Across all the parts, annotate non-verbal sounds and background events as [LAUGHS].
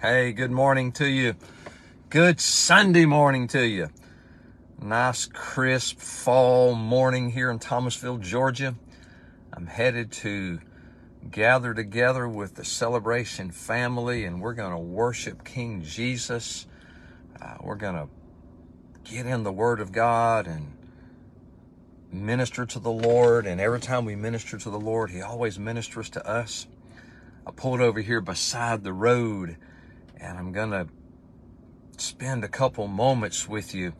Hey, good morning to you. Good Sunday morning to you. Nice, crisp fall morning here in Thomasville, Georgia. I'm headed to gather together with the celebration family and we're going to worship King Jesus. Uh, we're going to get in the Word of God and minister to the Lord. And every time we minister to the Lord, He always ministers to us. I pulled over here beside the road and I'm going to spend a couple moments with you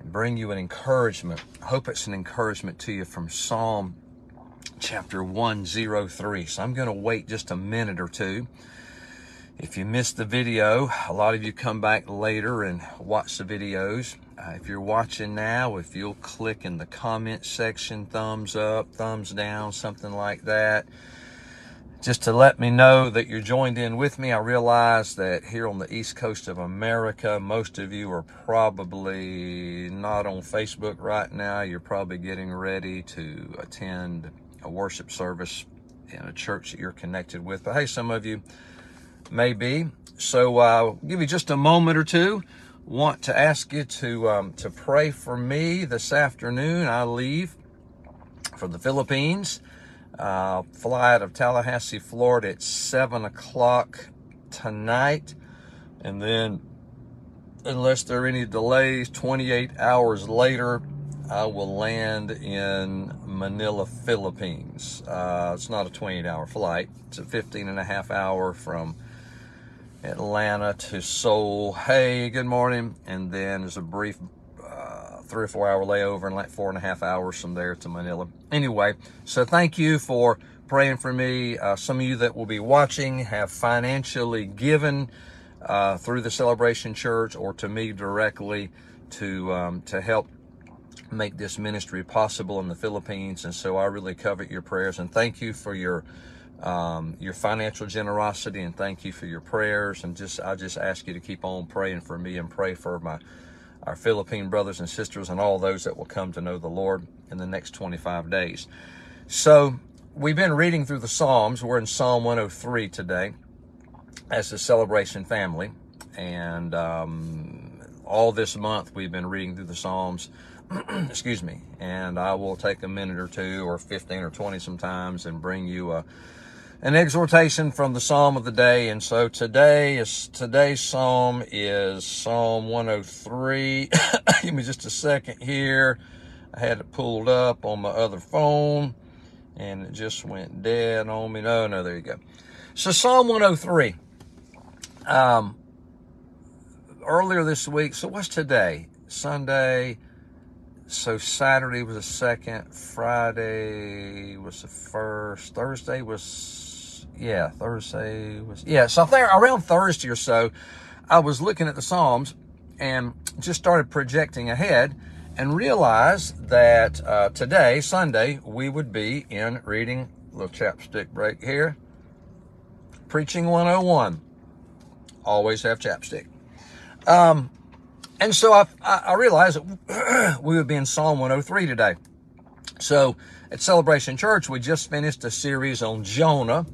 and bring you an encouragement. I hope it's an encouragement to you from Psalm chapter 103. So I'm going to wait just a minute or two. If you missed the video, a lot of you come back later and watch the videos. Uh, if you're watching now, if you'll click in the comment section, thumbs up, thumbs down, something like that just to let me know that you're joined in with me. I realize that here on the east coast of America, most of you are probably not on Facebook right now. You're probably getting ready to attend a worship service in a church that you're connected with. But hey, some of you may be. So I'll uh, give you just a moment or two. Want to ask you to um, to pray for me this afternoon. I leave for the Philippines uh, fly out of Tallahassee, Florida at 7 o'clock tonight. And then, unless there are any delays, 28 hours later, I will land in Manila, Philippines. Uh, it's not a 28 hour flight, it's a 15 and a half hour from Atlanta to Seoul. Hey, good morning. And then there's a brief three or four hour layover and like four and a half hours from there to Manila. Anyway, so thank you for praying for me. Uh, some of you that will be watching have financially given uh, through the Celebration Church or to me directly to um, to help make this ministry possible in the Philippines. And so I really covet your prayers and thank you for your um, your financial generosity and thank you for your prayers. And just I just ask you to keep on praying for me and pray for my our Philippine brothers and sisters, and all those that will come to know the Lord in the next 25 days. So, we've been reading through the Psalms. We're in Psalm 103 today as a celebration family. And um, all this month, we've been reading through the Psalms. [CLEARS THROAT] Excuse me. And I will take a minute or two, or 15 or 20 sometimes, and bring you a an exhortation from the psalm of the day and so today is today's psalm is psalm 103 [COUGHS] give me just a second here. I had it pulled up on my other phone and it just went dead on me. No no there you go. So psalm 103 um earlier this week so what's today? Sunday. So Saturday was the second, Friday was the first, Thursday was yeah, Thursday was, yeah. So there, around Thursday or so, I was looking at the Psalms and just started projecting ahead and realized that uh, today, Sunday, we would be in reading, little chapstick break here, Preaching 101. Always have chapstick. Um, and so I, I realized that [CLEARS THROAT] we would be in Psalm 103 today. So at Celebration Church, we just finished a series on Jonah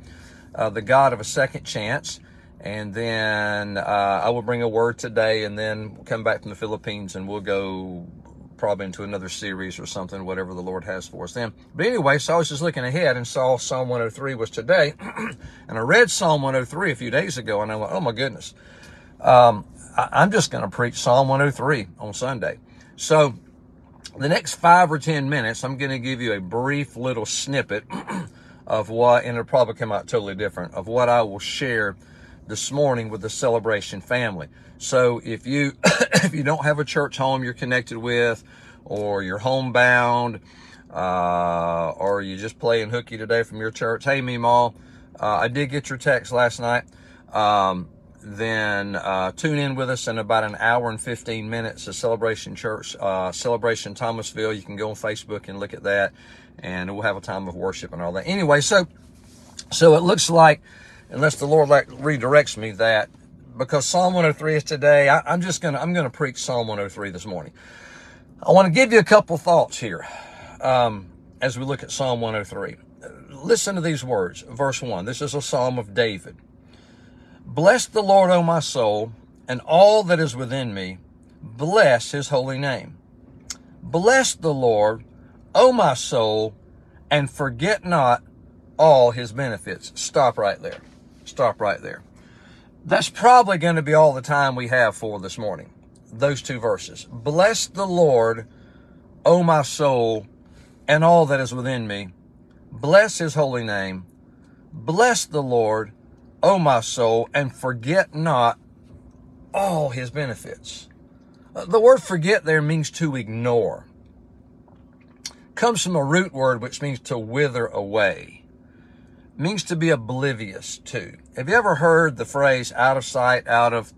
uh, the God of a second chance. And then uh, I will bring a word today and then come back from the Philippines and we'll go probably into another series or something, whatever the Lord has for us then. But anyway, so I was just looking ahead and saw Psalm 103 was today. [CLEARS THROAT] and I read Psalm 103 a few days ago and I went, oh my goodness. Um, I, am just going to preach Psalm 103 on Sunday. So the next five or 10 minutes, I'm going to give you a brief little snippet [CLEARS THROAT] of what, and it'll probably come out totally different, of what I will share this morning with the celebration family. So if you, [COUGHS] if you don't have a church home you're connected with, or you're homebound, uh, or you just playing hooky today from your church, hey, Meemaw, uh, I did get your text last night. Um, then uh, tune in with us in about an hour and 15 minutes of Celebration Church, uh, Celebration Thomasville. You can go on Facebook and look at that, and we'll have a time of worship and all that. Anyway, so so it looks like, unless the Lord like redirects me, that because Psalm 103 is today, I, I'm just gonna I'm gonna preach Psalm 103 this morning. I want to give you a couple thoughts here um, as we look at Psalm 103. Listen to these words. Verse 1. This is a psalm of David. Bless the Lord, O my soul, and all that is within me. Bless his holy name. Bless the Lord, O my soul, and forget not all his benefits. Stop right there. Stop right there. That's probably going to be all the time we have for this morning. Those two verses. Bless the Lord, O my soul, and all that is within me. Bless his holy name. Bless the Lord, O my soul, and forget not all his benefits. Uh, the word forget there means to ignore. Comes from a root word which means to wither away. Means to be oblivious to. Have you ever heard the phrase out of sight, out of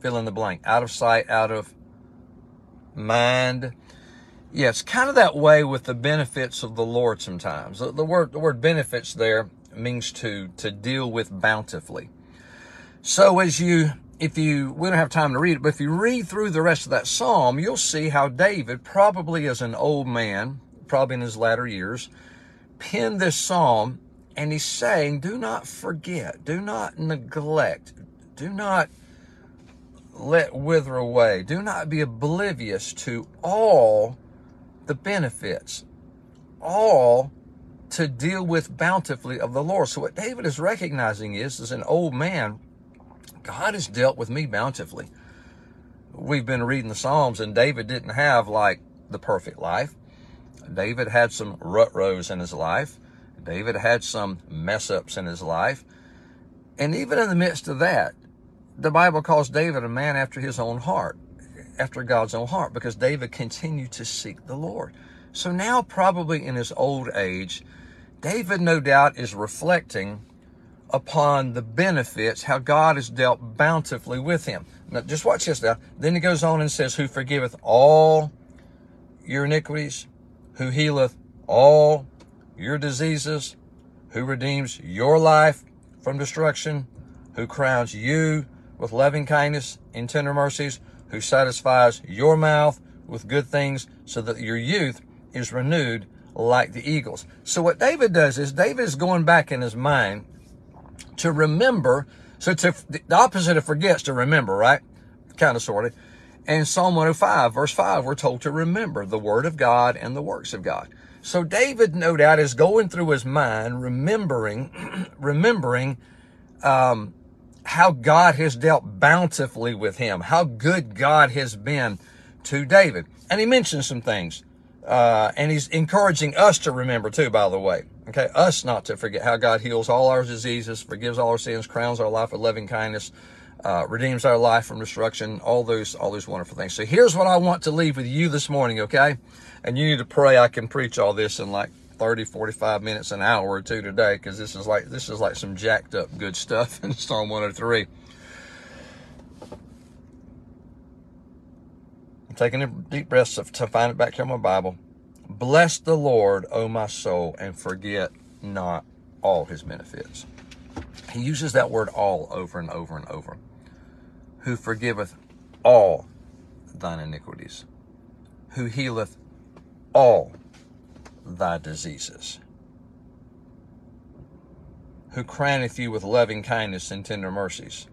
fill in the blank, out of sight, out of mind? Yeah, it's kind of that way with the benefits of the Lord sometimes. The, the word the word benefits there means to to deal with bountifully. So as you if you we don't have time to read it, but if you read through the rest of that psalm, you'll see how David, probably as an old man, probably in his latter years, penned this psalm and he's saying, do not forget, do not neglect, do not let wither away, do not be oblivious to all the benefits, all to deal with bountifully of the Lord. So what David is recognizing is, as an old man, God has dealt with me bountifully. We've been reading the Psalms, and David didn't have like the perfect life. David had some rut rows in his life. David had some mess ups in his life. And even in the midst of that, the Bible calls David a man after his own heart after God's own heart because David continued to seek the Lord. So now, probably in his old age, David no doubt is reflecting upon the benefits, how God has dealt bountifully with him. Now, just watch this now. Then he goes on and says, Who forgiveth all your iniquities, who healeth all your diseases, who redeems your life from destruction, who crowns you with loving kindness and tender mercies, who satisfies your mouth with good things so that your youth is renewed like the eagles. So what David does is David is going back in his mind to remember. So to the opposite of forgets to remember, right? Kind of sort of. And Psalm 105, verse 5, we're told to remember the word of God and the works of God. So David, no doubt, is going through his mind, remembering, [CLEARS THROAT] remembering um, how God has dealt bountifully with him, how good God has been to David. And he mentions some things. Uh, and he's encouraging us to remember too, by the way. Okay, us not to forget how God heals all our diseases, forgives all our sins, crowns our life with loving kindness, uh, redeems our life from destruction, all those, all those wonderful things. So here's what I want to leave with you this morning, okay? And you need to pray I can preach all this in like 30, 45 minutes, an hour or two today, because this is like this is like some jacked up good stuff [LAUGHS] in Psalm 103. I'm taking a deep breath to find it back here in my Bible. Bless the Lord, O my soul, and forget not all his benefits. He uses that word all over and over and over. Who forgiveth all thine iniquities, who healeth all thy diseases, who crowneth you with loving kindness and tender mercies,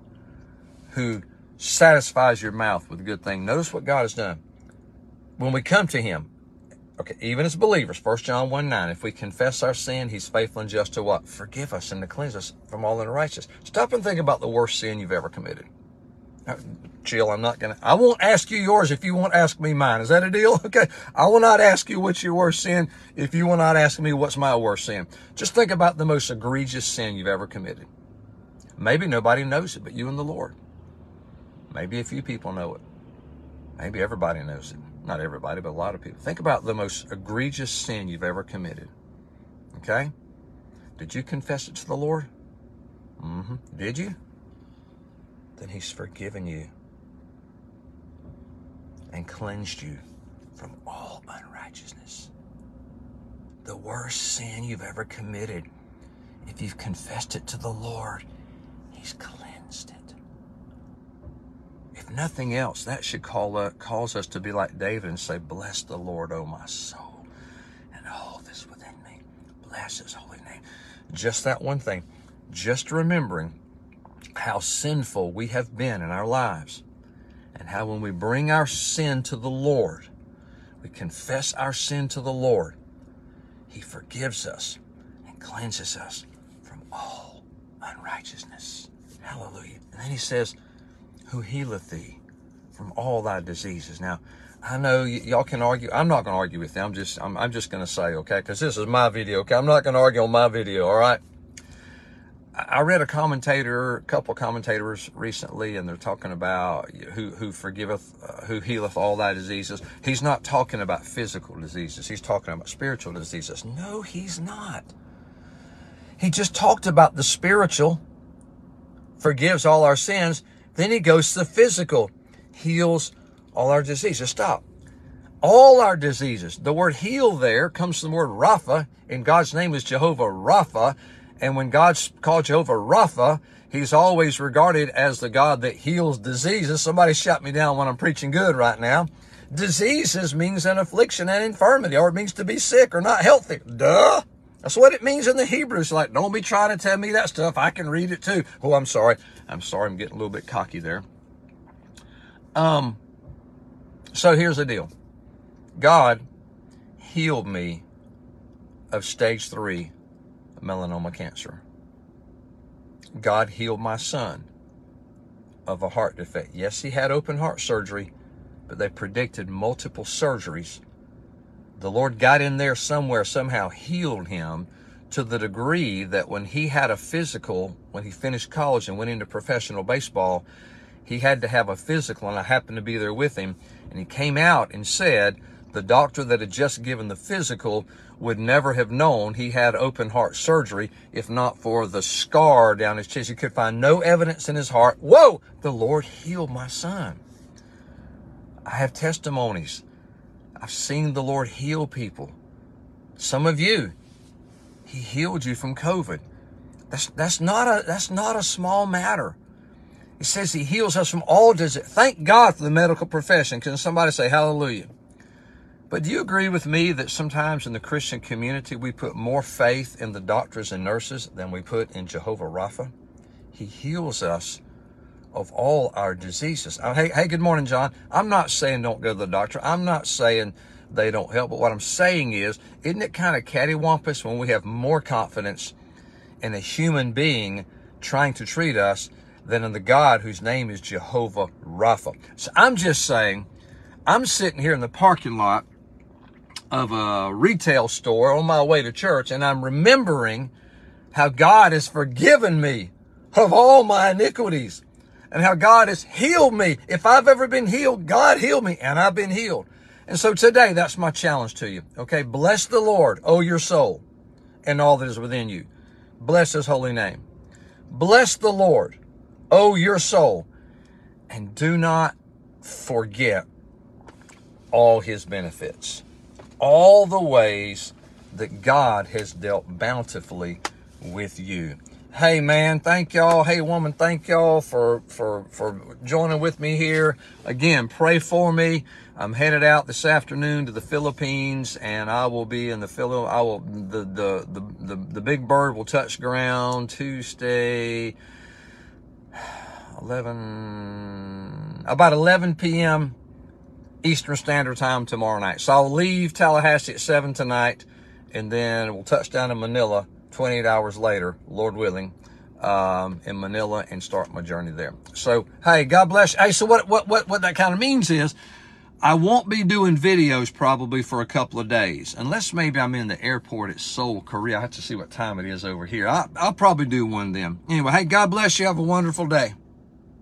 who satisfies your mouth with a good thing. Notice what God has done. When we come to him, okay, even as believers, 1 John 1 9, if we confess our sin, he's faithful and just to what? Forgive us and to cleanse us from all unrighteousness. Stop and think about the worst sin you've ever committed. Jill, I'm not going to, I won't ask you yours if you won't ask me mine. Is that a deal? [LAUGHS] Okay. I will not ask you what's your worst sin if you will not ask me what's my worst sin. Just think about the most egregious sin you've ever committed. Maybe nobody knows it but you and the Lord. Maybe a few people know it. Maybe everybody knows it. Not everybody, but a lot of people. Think about the most egregious sin you've ever committed. Okay? Did you confess it to the Lord? Mm-hmm. Did you? then He's forgiven you and cleansed you from all unrighteousness. The worst sin you've ever committed, if you've confessed it to the Lord, He's cleansed. If nothing else, that should call uh, cause us to be like David and say, Bless the Lord, O my soul, and all that's within me. Bless His holy name. Just that one thing. Just remembering how sinful we have been in our lives and how when we bring our sin to the Lord, we confess our sin to the Lord, He forgives us and cleanses us from all unrighteousness. Hallelujah. And then He says, Who healeth thee from all thy diseases. Now, I know y'all can argue. I'm not going to argue with them. I'm just, I'm, I'm just going to say, okay, because this is my video. Okay, I'm not going to argue on my video. All right. I read a commentator, a couple commentators recently, and they're talking about who who forgiveth, uh, who healeth all thy diseases. He's not talking about physical diseases. He's talking about spiritual diseases. No, he's not. He just talked about the spiritual, forgives all our sins. Then he goes to the physical, heals all our diseases. Stop. All our diseases. The word heal there comes from the word Rapha, and God's name is Jehovah Rapha. And when God's called Jehovah Rapha, he's always regarded as the God that heals diseases. Somebody shut me down when I'm preaching good right now. Diseases means an affliction and infirmity, or it means to be sick or not healthy. Duh. That's what it means in the Hebrews. Like, don't be trying to tell me that stuff. I can read it too. Oh, I'm sorry. I'm sorry. I'm getting a little bit cocky there. Um, so here's the deal. God healed me of stage three melanoma cancer. God healed my son of a heart defect. Yes, he had open heart surgery, but they predicted multiple surgeries. The Lord got in there somewhere, somehow healed him to the degree that when he had a physical, when he finished college and went into professional baseball, he had to have a physical, and I happened to be there with him. And he came out and said, the doctor that had just given the physical would never have known he had open heart surgery if not for the scar down his chest. He could find no evidence in his heart. Whoa! The Lord healed my son. I have testimonies. I've seen the Lord heal people. Some of you, He healed you from COVID. That's that's not a that's not a small matter. He says He heals us from all disease. Thank God for the medical profession. Can somebody say Hallelujah? But do you agree with me that sometimes in the Christian community we put more faith in the doctors and nurses than we put in Jehovah Rapha? He heals us of all our diseases. Hey, hey, good morning, John. I'm not saying don't go to the doctor. I'm not saying they don't help. But what I'm saying is, isn't it kind of cattywampus when we have more confidence in a human being trying to treat us than in the God whose name is Jehovah Rapha? So I'm just saying, I'm sitting here in the parking lot of a retail store on my way to church, and I'm remembering how God has forgiven me of all my iniquities and how God has healed me. If I've ever been healed, God healed me, and I've been healed. And so today, that's my challenge to you. Okay, bless the Lord, O your soul, and all that is within you. Bless his holy name. Bless the Lord, O your soul, and do not forget all his benefits all the ways that God has dealt bountifully with you. Hey man, thank y'all. Hey woman, thank y'all for for for joining with me here. Again, pray for me. I'm headed out this afternoon to the Philippines, and I will be in the Philip. I will the, the the the the big bird will touch ground Tuesday, eleven about 11 p.m. Eastern Standard Time tomorrow night. So I'll leave Tallahassee at 7 tonight, and then we'll touch down in Manila 28 hours later, Lord willing, um, in Manila and start my journey there. So, hey, God bless. Hey, so what, what, what, what that kind of means is I won't be doing videos probably for a couple of days, unless maybe I'm in the airport at Seoul, Korea. I have to see what time it is over here. I, I'll probably do one then. Anyway, hey, God bless you. Have a wonderful day.